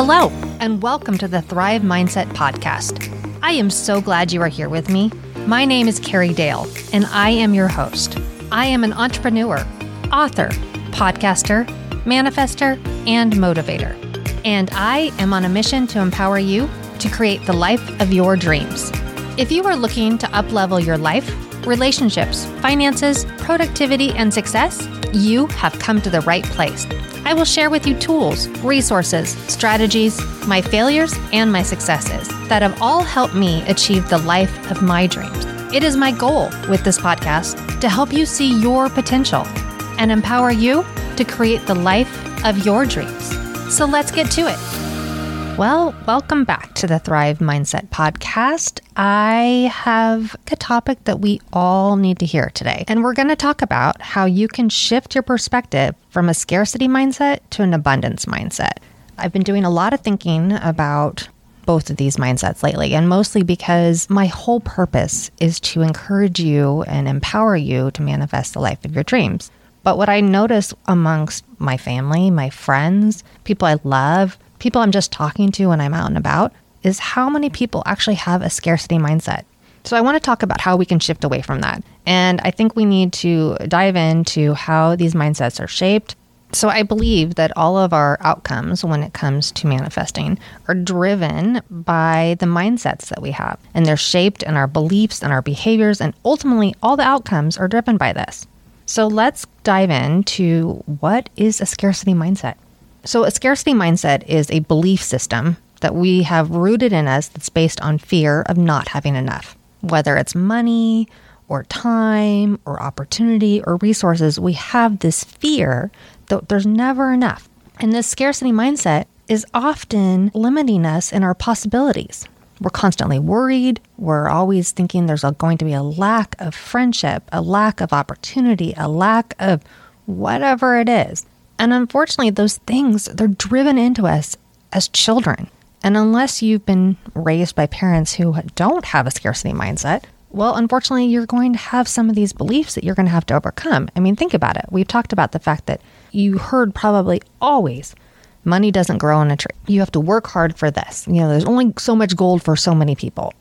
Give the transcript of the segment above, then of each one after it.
Hello, and welcome to the Thrive Mindset Podcast. I am so glad you are here with me. My name is Carrie Dahle, and I am your host. I am an entrepreneur, author, podcaster, manifester, and motivator. And I am on a mission to empower you to create the life of your dreams. If you are looking to uplevel your life, relationships, finances, productivity, and success, you have come to the right place. I will share with you tools, resources, strategies, my failures, and my successes that have all helped me achieve the life of my dreams. It is my goal with this podcast to help you see your potential and empower you to create the life of your dreams. So let's get to it. Well, welcome back to the Thrive Mindset Podcast. I have a topic that we all need to hear today. And we're going to talk about how you can shift your perspective from a scarcity mindset to an abundance mindset. I've been doing a lot of thinking about both of these mindsets lately, and mostly because my whole purpose is to encourage you and empower you to manifest the life of your dreams. But what I notice amongst my family, my friends, people I love, people I'm just talking to when I'm out and about is how many people actually have a scarcity mindset. So I want to talk about how we can shift away from that. And I think we need to dive into how these mindsets are shaped. So I believe that all of our outcomes when it comes to manifesting are driven by the mindsets that we have. And they're shaped in our beliefs and our behaviors. And ultimately, all the outcomes are driven by this. So let's dive into what is a scarcity mindset. So, a scarcity mindset is a belief system that we have rooted in us that's based on fear of not having enough. Whether it's money or time or opportunity or resources, we have this fear that there's never enough. And this scarcity mindset is often limiting us in our possibilities. We're constantly worried. We're always thinking there's going to be a lack of friendship, a lack of opportunity, a lack of whatever it is. And unfortunately, those things, they're driven into us as children. And unless you've been raised by parents who don't have a scarcity mindset, well, unfortunately, you're going to have some of these beliefs that you're going to have to overcome. I mean, think about it. We've talked about the fact that you heard probably always money doesn't grow on a tree. You have to work hard for this. You know, there's only so much gold for so many people.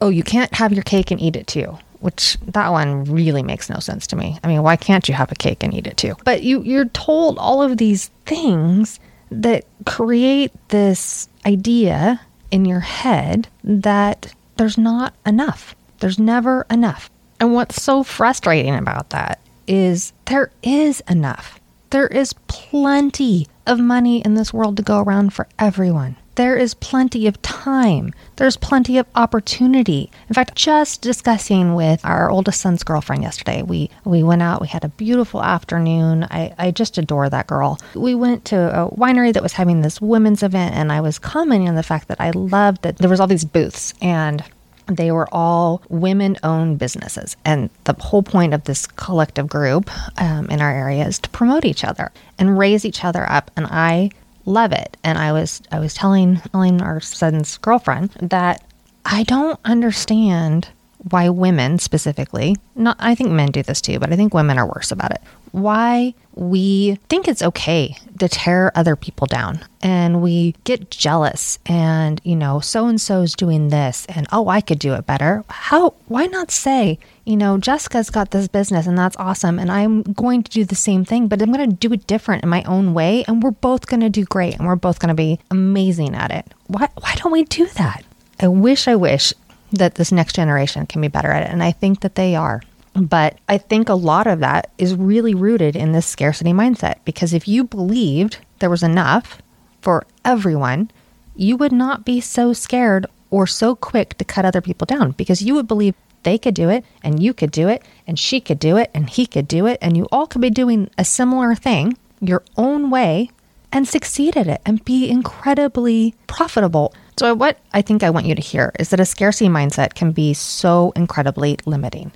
Oh, you can't have your cake and eat it too which that one really makes no sense to me. I mean, why can't you have a cake and eat it too? But you you're told all of these things that create this idea in your head that there's not enough. There's never enough. And what's so frustrating about that is there is enough. There is plenty of money in this world to go around for everyone. There is plenty of time. There's plenty of opportunity. In fact, just discussing with our oldest son's girlfriend yesterday, we, we went out, we had a beautiful afternoon. I, I just adore that girl. We went to a winery that was having this women's event, and I was commenting on the fact that I loved that there was all these booths and they were all women owned businesses. And the whole point of this collective group um, in our area is to promote each other and raise each other up. And I love it. And I was I was telling telling our son's girlfriend that I don't understand why women specifically, not I think men do this too, but I think women are worse about it. Why we think it's okay to tear other people down and we get jealous and you know so and so's doing this and oh I could do it better. How why not say, you know, Jessica's got this business and that's awesome and I'm going to do the same thing, but I'm going to do it different in my own way and we're both going to do great and we're both going to be amazing at it. Why why don't we do that? I wish I wish that this next generation can be better at it. And I think that they are. But I think a lot of that is really rooted in this scarcity mindset because if you believed there was enough for everyone, you would not be so scared or so quick to cut other people down because you would believe they could do it and you could do it and she could do it and he could do it and you all could be doing a similar thing your own way and succeed at it and be incredibly profitable so, what I think I want you to hear is that a scarcity mindset can be so incredibly limiting.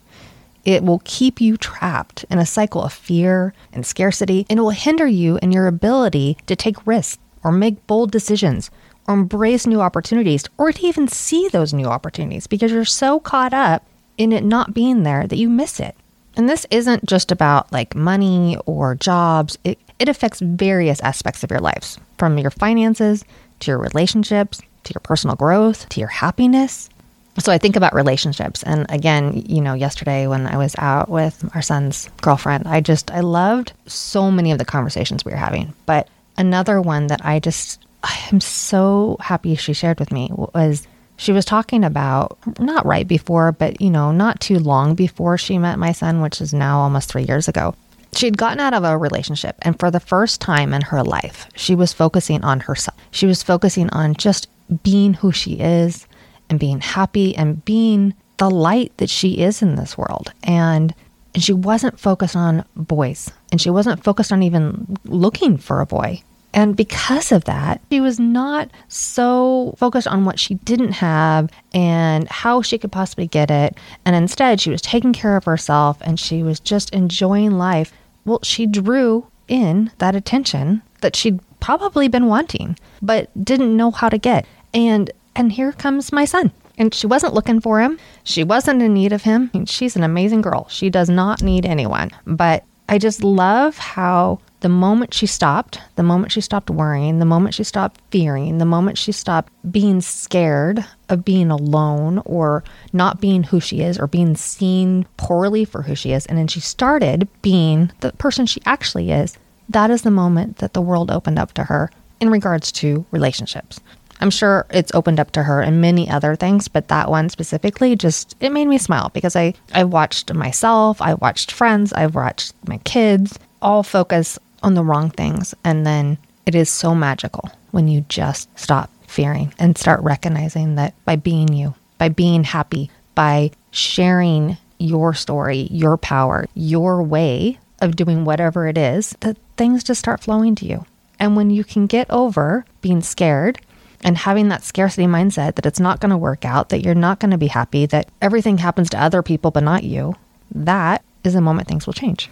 It will keep you trapped in a cycle of fear and scarcity, and it will hinder you in your ability to take risks or make bold decisions or embrace new opportunities or to even see those new opportunities because you're so caught up in it not being there that you miss it. And this isn't just about like money or jobs, it, it affects various aspects of your lives from your finances to your relationships, to your personal growth, to your happiness. So I think about relationships. And again, you know, yesterday when I was out with our son's girlfriend, I just, I loved so many of the conversations we were having. But another one that I just, I'm so happy she shared with me was she was talking about not right before, but you know, not too long before she met my son, which is now almost three years ago. She'd gotten out of a relationship, and for the first time in her life, she was focusing on herself. She was focusing on just being who she is and being happy and being the light that she is in this world. And and she wasn't focused on boys, and she wasn't focused on even looking for a boy. And because of that, she was not so focused on what she didn't have and how she could possibly get it. And instead, she was taking care of herself and she was just enjoying life. Well, she drew in that attention that she'd probably been wanting, but didn't know how to get. And and here comes my son. And she wasn't looking for him. She wasn't in need of him. I mean, she's an amazing girl. She does not need anyone. But I just love how the moment she stopped, the moment she stopped worrying, the moment she stopped fearing, the moment she stopped being scared of being alone or not being who she is or being seen poorly for who she is, and then she started being the person she actually is, that is the moment that the world opened up to her in regards to relationships. I'm sure it's opened up to her and many other things, but that one specifically just it made me smile because I I watched myself, I watched friends, I've watched my kids all focus on the wrong things. And then it is so magical when you just stop fearing and start recognizing that by being you, by being happy, by sharing your story, your power, your way of doing whatever it is, that things just start flowing to you. And when you can get over being scared and having that scarcity mindset that it's not going to work out, that you're not going to be happy, that everything happens to other people but not you, that is the moment things will change.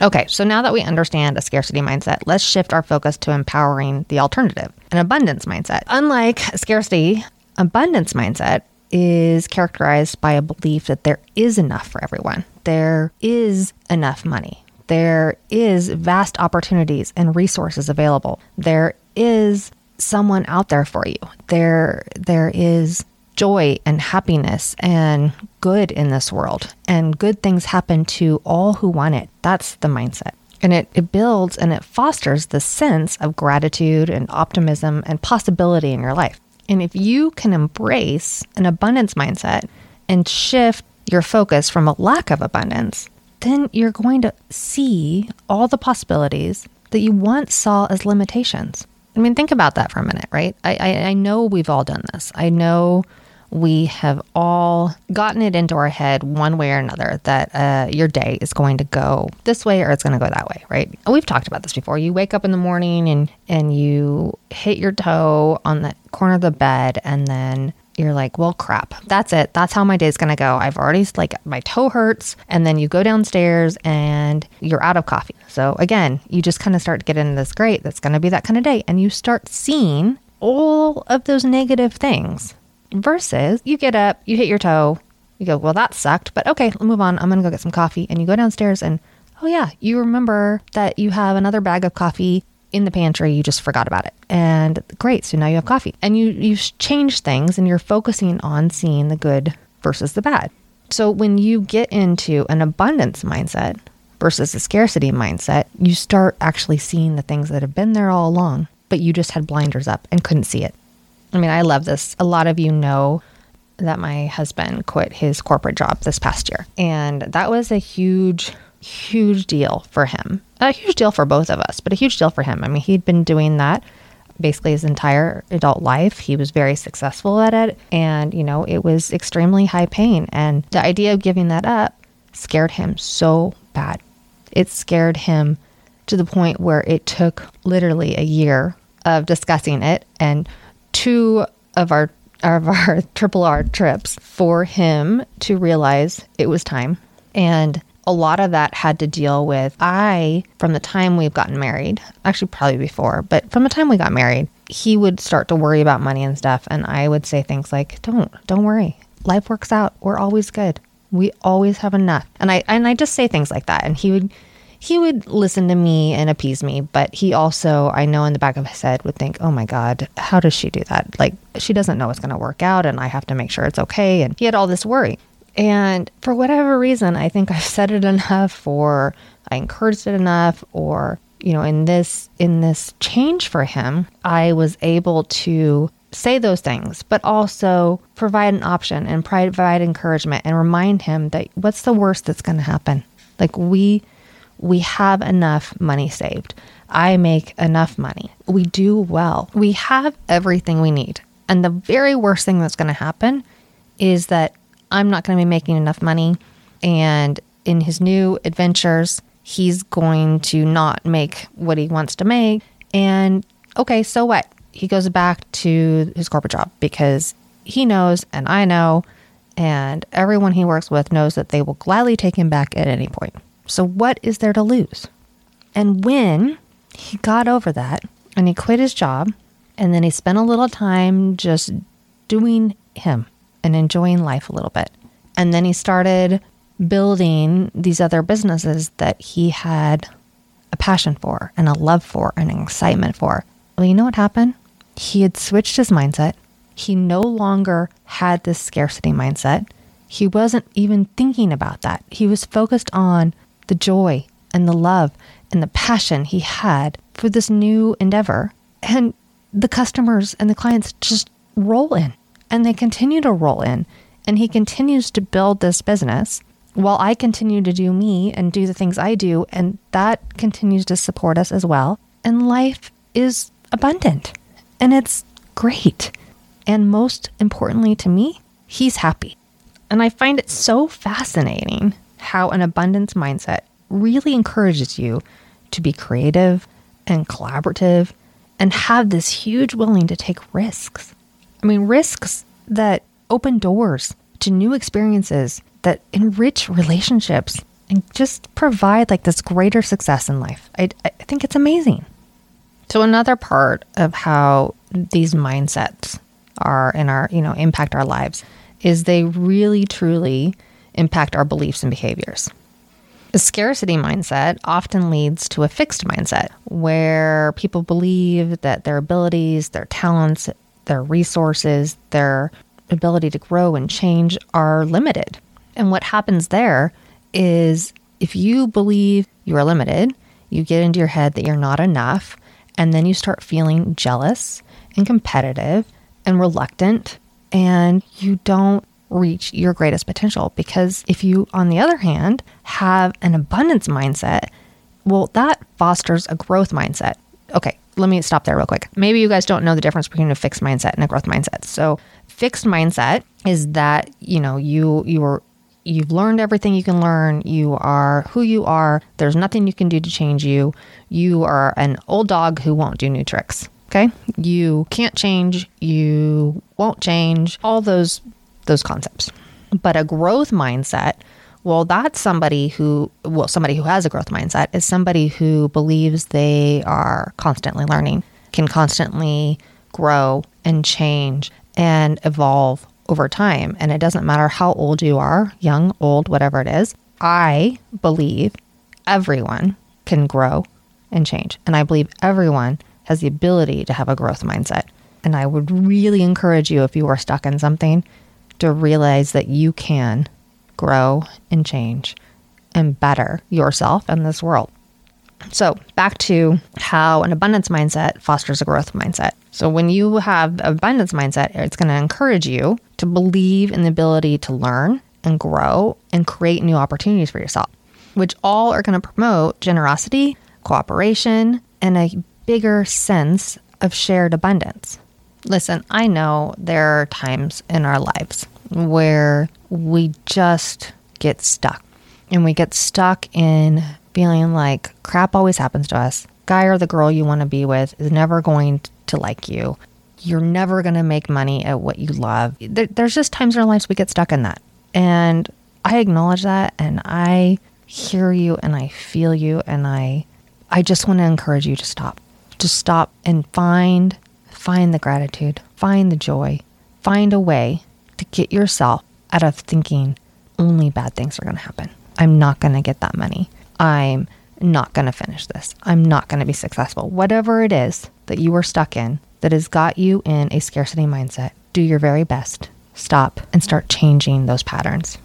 Okay, so now that we understand a scarcity mindset, let's shift our focus to empowering the alternative, an abundance mindset. Unlike scarcity, abundance mindset is characterized by a belief that there is enough for everyone. There is enough money. There is vast opportunities and resources available. There is someone out there for you. There there is joy and happiness and good in this world, and good things happen to all who want it. That's the mindset. And it, it builds and it fosters the sense of gratitude and optimism and possibility in your life. And if you can embrace an abundance mindset and shift your focus from a lack of abundance, then you're going to see all the possibilities that you once saw as limitations. I mean, think about that for a minute, right? I, I, I know we've all done this. I know we have all gotten it into our head one way or another that uh, your day is going to go this way or it's going to go that way, right? We've talked about this before. You wake up in the morning and and you hit your toe on the corner of the bed, and then you're like, well, crap. That's it. That's how my day's going to go. I've already, like, my toe hurts. And then you go downstairs and you're out of coffee. So, again, you just kind of start to get into this great, that's going to be that kind of day. And you start seeing all of those negative things Versus you get up, you hit your toe, you go, well, that sucked, but okay, move on. I'm going to go get some coffee. And you go downstairs and, oh, yeah, you remember that you have another bag of coffee in the pantry. You just forgot about it. And great. So now you have coffee. And you, you change things and you're focusing on seeing the good versus the bad. So when you get into an abundance mindset versus a scarcity mindset, you start actually seeing the things that have been there all along, but you just had blinders up and couldn't see it. I mean, I love this. A lot of you know that my husband quit his corporate job this past year. And that was a huge, huge deal for him. A huge deal for both of us, but a huge deal for him. I mean, he'd been doing that basically his entire adult life. He was very successful at it. And, you know, it was extremely high pain. And the idea of giving that up scared him so bad. It scared him to the point where it took literally a year of discussing it and two of our of our triple R trips for him to realize it was time. And a lot of that had to deal with I, from the time we've gotten married, actually, probably before, but from the time we got married, he would start to worry about money and stuff. And I would say things like, don't, don't worry. Life works out. We're always good. We always have enough. And I, and I just say things like that. And he would, he would listen to me and appease me, but he also, I know in the back of his head, would think, oh my God, how does she do that? Like, she doesn't know it's going to work out, and I have to make sure it's okay. And he had all this worry. And for whatever reason, I think I've said it enough, or I encouraged it enough, or you know, in this in this change for him, I was able to say those things, but also provide an option and provide encouragement and remind him that what's the worst that's going to happen? Like we we have enough money saved. I make enough money. We do well. We have everything we need. And the very worst thing that's going to happen is that I'm not going to be making enough money and in his new adventures he's going to not make what he wants to make and okay, so what? he goes back to his corporate job because he knows and I know and everyone he works with knows that they will gladly take him back at any point. So what is there to lose? And when he got over that and he quit his job and then he spent a little time just doing him and enjoying life a little bit. And then he started building these other businesses that he had a passion for and a love for and an excitement for. Well, you know what happened? He had switched his mindset. He no longer had this scarcity mindset. He wasn't even thinking about that. He was focused on the joy and the love and the passion he had for this new endeavor. And the customers and the clients just roll in and they continue to roll in. And he continues to build this business while I continue to do me and do the things I do. And that continues to support us as well. And life is abundant. And it's great. And most importantly to me, he's happy. And I find it so fascinating how an abundance mindset really encourages you to be creative and collaborative and have this huge willing to take risks. I mean, risks that open doors to new experiences that enrich relationships and just provide like this greater success in life. I, I think it's amazing. So another part of how these mindsets are in our, you know, impact our lives is they really truly impact our beliefs and behaviors. A scarcity mindset often leads to a fixed mindset where people believe that their abilities, their talents, their resources, their ability to grow and change are limited. And what happens there is if you believe you are limited, you get into your head that you're not enough, and then you start feeling jealous and competitive and reluctant, and you don't reach your greatest potential. Because if you, on the other hand, have an abundance mindset, well, that fosters a growth mindset. Okay, let me stop there real quick. Maybe you guys don't know the difference between a fixed mindset and a growth mindset. So, fixed mindset is that, you know, you you are You've learned everything you can learn. You are who you are. There's nothing you can do to change you. You are an old dog who won't do new tricks. Okay? You can't change. You won't change. All those those concepts. But a growth mindset, well, that's somebody who, well, somebody who has a growth mindset is somebody who believes they are constantly learning, can constantly grow and change and evolve over time. And it doesn't matter how old you are, young, old, whatever it is. I believe everyone can grow and change. And I believe everyone has the ability to have a growth mindset. And I would really encourage you, if you are stuck in something, to realize that you can grow and change and better yourself and this world. So, back to how an abundance mindset fosters a growth mindset. So, when you have abundance mindset, it's going to encourage you to believe in the ability to learn and grow and create new opportunities for yourself, which all are going to promote generosity, cooperation, and a bigger sense of shared abundance. Listen, I know there are times in our lives where we just get stuck and we get stuck in feeling like crap always happens to us. Guy or the girl you want to be with is never going to like you. You're never going to make money at what you love. There, there's just times in our lives we get stuck in that. And I acknowledge that and I hear you and I feel you and I I just want to encourage you to stop. Just stop and find find the gratitude, find the joy, find a way to get yourself out of thinking only bad things are going to happen. I'm not going to get that money. I'm not going to finish this. I'm not going to be successful. Whatever it is that you are stuck in that has got you in a scarcity mindset, do your very best. Stop and start changing those patterns.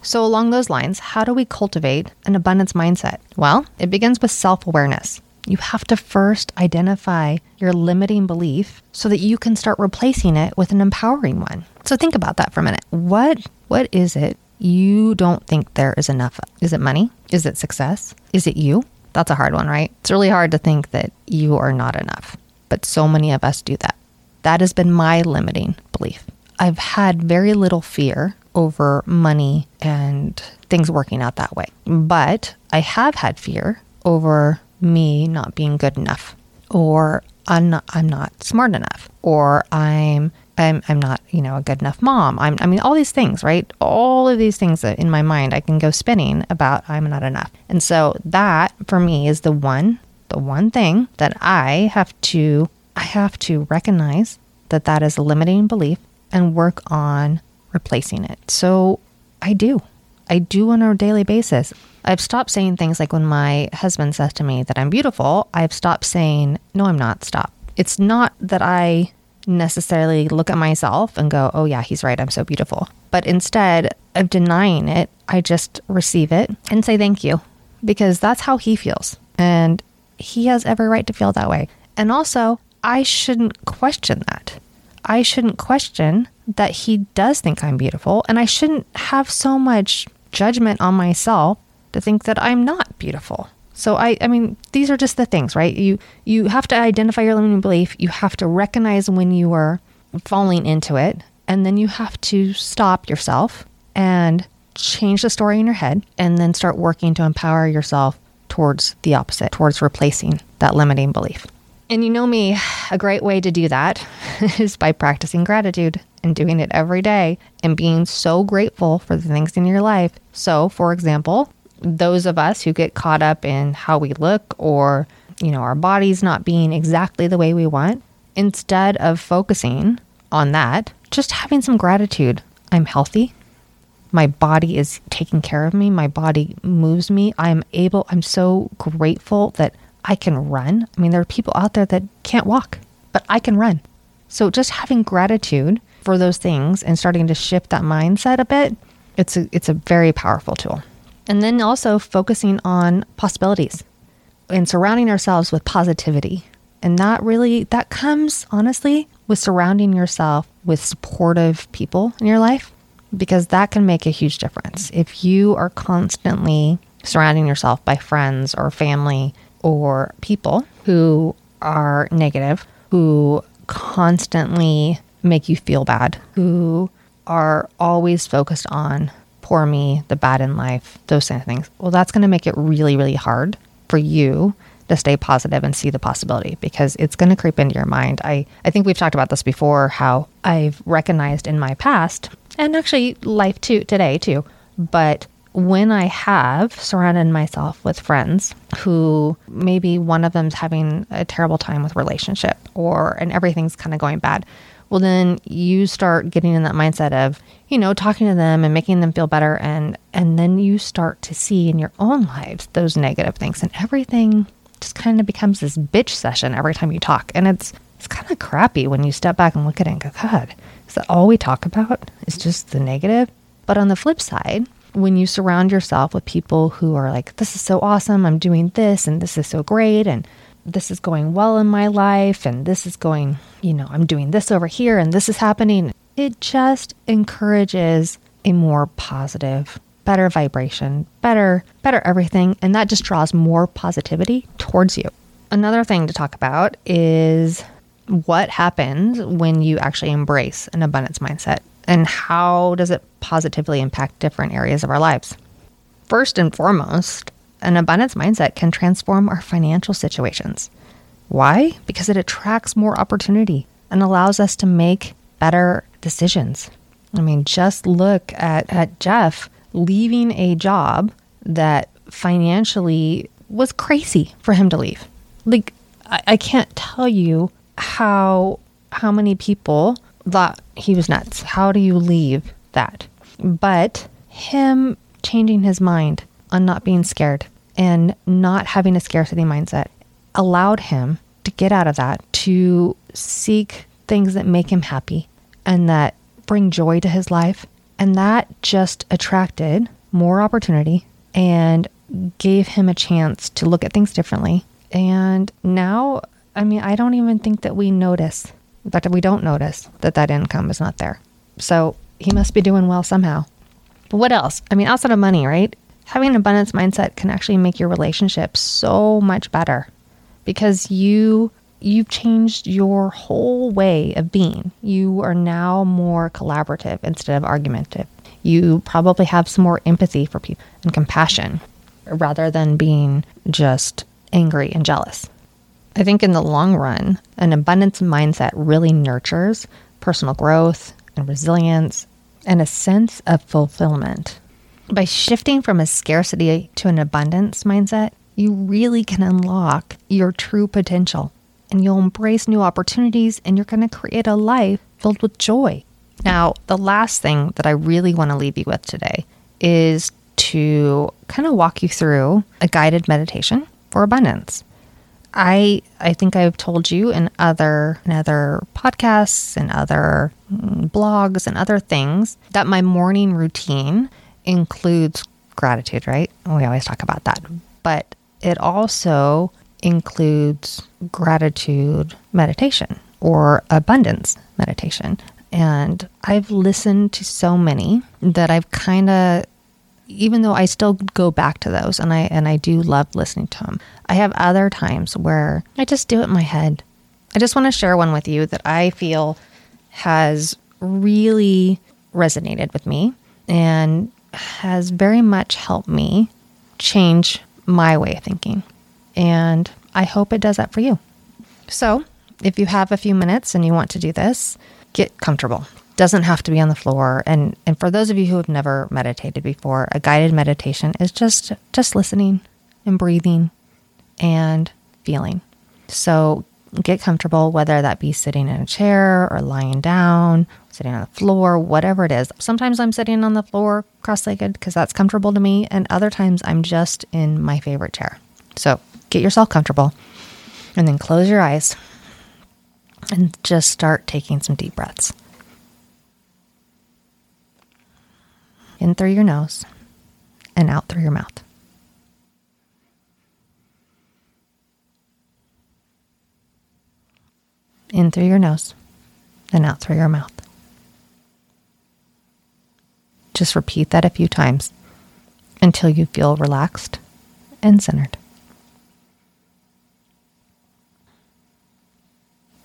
So, along those lines, how do we cultivate an abundance mindset? Well, it begins with self awareness. You have to first identify your limiting belief so that you can start replacing it with an empowering one. So think about that for a minute. What what is it you don't think there is enough? Is it money? Is it success? Is it you? That's a hard one, right? It's really hard to think that you are not enough. But so many of us do that. That has been my limiting belief. I've had very little fear over money and things working out that way. But I have had fear over me not being good enough or I'm not I'm not smart enough or I'm I'm I'm not, you know, a good enough mom. I'm I mean all these things, right? All of these things that in my mind I can go spinning about I'm not enough. And so that for me is the one the one thing that I have to I have to recognize that that is a limiting belief and work on replacing it. So I do. I do on a daily basis. I've stopped saying things like when my husband says to me that I'm beautiful, I've stopped saying, no, I'm not. Stop. It's not that I necessarily look at myself and go, oh, yeah, he's right. I'm so beautiful. But instead of denying it, I just receive it and say thank you because that's how he feels. And he has every right to feel that way. And also, I shouldn't question that. I shouldn't question that he does think I'm beautiful. And I shouldn't have so much judgment on myself to think that I'm not beautiful. So I I mean these are just the things, right? You you have to identify your limiting belief, you have to recognize when you are falling into it, and then you have to stop yourself and change the story in your head and then start working to empower yourself towards the opposite, towards replacing that limiting belief. And you know me, a great way to do that is by practicing gratitude and doing it every day and being so grateful for the things in your life. So, for example, those of us who get caught up in how we look or, you know, our bodies not being exactly the way we want, instead of focusing on that, just having some gratitude. I'm healthy. My body is taking care of me. My body moves me. I'm able, I'm so grateful that I can run. I mean, there are people out there that can't walk, but I can run. So just having gratitude for those things and starting to shift that mindset a bit, it's a, it's a very powerful tool. And then also focusing on possibilities and surrounding ourselves with positivity. And that really that comes honestly with surrounding yourself with supportive people in your life because that can make a huge difference. If you are constantly surrounding yourself by friends or family or people who are negative, who constantly make you feel bad, who are always focused on poor me, the bad in life, those kind of things. Well, that's going to make it really, really hard for you to stay positive and see the possibility because it's going to creep into your mind. I, I think we've talked about this before how I've recognized in my past and actually life too today too, but when I have surrounded myself with friends who maybe one of them's having a terrible time with relationship or and everything's kind of going bad, well then you start getting in that mindset of, you know, talking to them and making them feel better and and then you start to see in your own lives those negative things and everything just kind of becomes this bitch session every time you talk. And it's it's kind of crappy when you step back and look at it and go, God, is that all we talk about? Is just the negative? But on the flip side, when you surround yourself with people who are like, this is so awesome, I'm doing this, and this is so great, and this is going well in my life, and this is going, you know, I'm doing this over here, and this is happening. It just encourages a more positive, better vibration, better, better everything, and that just draws more positivity towards you. Another thing to talk about is what happens when you actually embrace an abundance mindset and how does it positively impact different areas of our lives? First and foremost, an abundance mindset can transform our financial situations. Why? Because it attracts more opportunity and allows us to make better decisions. I mean, just look at, at Jeff leaving a job that financially was crazy for him to leave. Like, I, I can't tell you how how many people thought he was nuts. How do you leave that? But him changing his mind on not being scared and not having a scarcity mindset allowed him to get out of that, to seek things that make him happy and that bring joy to his life. And that just attracted more opportunity and gave him a chance to look at things differently. And now, I mean, I don't even think that we notice, in fact, that we don't notice that that income is not there. So he must be doing well somehow. But what else? I mean, outside of money, right? Having an abundance mindset can actually make your relationship so much better because you you've changed your whole way of being. You are now more collaborative instead of argumentative. You probably have some more empathy for people and compassion rather than being just angry and jealous. I think in the long run, an abundance mindset really nurtures personal growth and resilience and a sense of fulfillment. By shifting from a scarcity to an abundance mindset, you really can unlock your true potential and you'll embrace new opportunities and you're going to create a life filled with joy. Now, the last thing that I really want to leave you with today is to kind of walk you through a guided meditation for abundance. I I think I've told you in other in other podcasts and other mm, blogs and other things that my morning routine includes gratitude, right? We always talk about that. But it also includes gratitude meditation or abundance meditation. And I've listened to so many that I've kind of even though I still go back to those and I and I do love listening to them. I have other times where I just do it in my head. I just want to share one with you that I feel has really resonated with me and has very much helped me change my way of thinking. And I hope it does that for you. So, if you have a few minutes and you want to do this, get comfortable. Doesn't have to be on the floor. And and for those of you who have never meditated before, a guided meditation is just just listening and breathing and feeling. So, get comfortable whether that be sitting in a chair or lying down, sitting on the floor, whatever it is. Sometimes I'm sitting on the floor cross-legged because that's comfortable to me, and other times I'm just in my favorite chair. So, Get yourself comfortable and then close your eyes and just start taking some deep breaths. In through your nose and out through your mouth. In through your nose and out through your mouth. Just repeat that a few times until you feel relaxed and centered.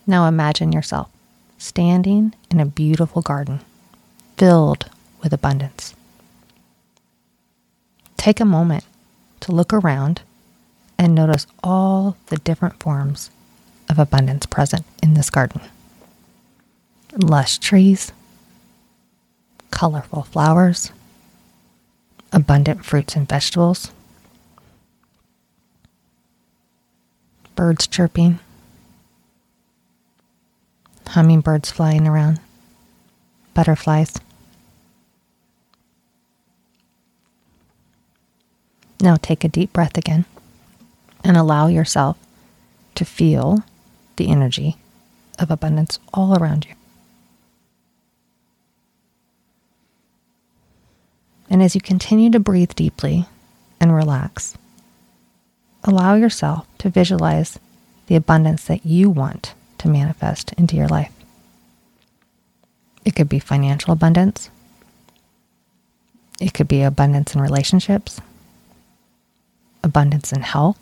Now imagine yourself standing in a beautiful garden filled with abundance. Take a moment to look around and notice all the different forms of abundance present in this garden. Lush trees, colorful flowers, abundant fruits and vegetables, birds chirping, hummingbirds flying around, butterflies. Now take a deep breath again and allow yourself to feel the energy of abundance all around you. And as you continue to breathe deeply and relax, allow yourself to visualize the abundance that you want to manifest into your life. It could be financial abundance, it could be abundance in relationships, abundance in health,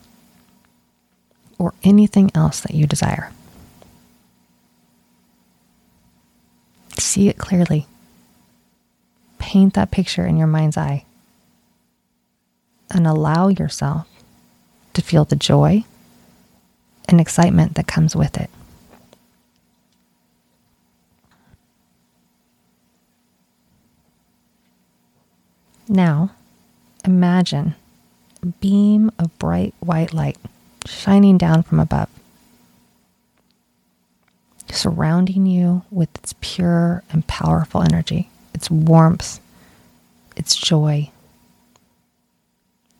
or anything else that you desire. See it clearly. Paint that picture in your mind's eye and allow yourself to feel the joy and excitement that comes with it. Now, imagine a beam of bright white light shining down from above, surrounding you with its pure and powerful energy, its warmth, its joy.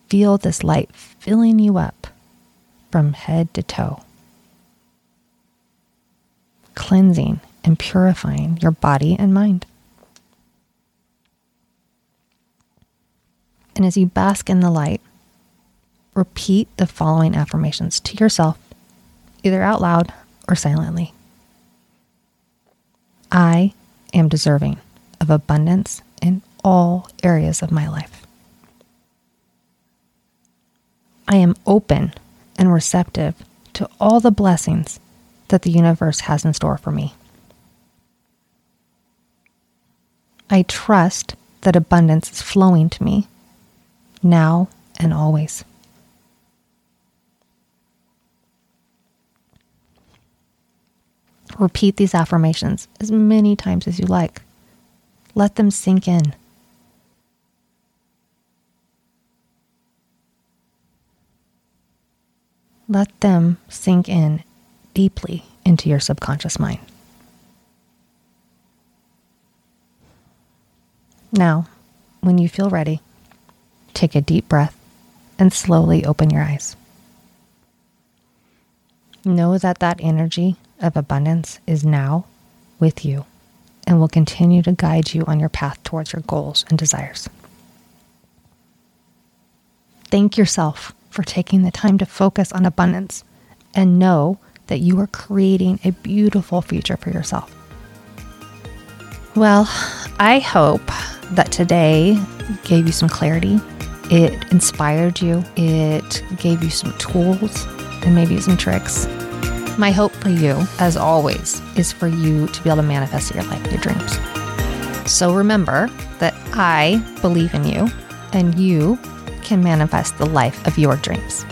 feel this light filling you up from head to toe, cleansing and purifying your body and mind. And as you bask in the light, repeat the following affirmations to yourself, either out loud or silently. I am deserving of abundance in all areas of my life. I am open and receptive to all the blessings that the universe has in store for me. I trust that abundance is flowing to me now and always. Repeat these affirmations as many times as you like. Let them sink in. Let them sink in deeply into your subconscious mind. Now, when you feel ready, take a deep breath and slowly open your eyes. Know that that energy of abundance is now with you and will continue to guide you on your path towards your goals and desires. Thank yourself for taking the time to focus on abundance and know that you are creating a beautiful future for yourself. Well, I hope that today gave you some clarity. It inspired you. It gave you some tools and maybe some tricks. My hope for you, as always, is for you to be able to manifest your life, your dreams. So remember that I believe in you and you can manifest the life of your dreams.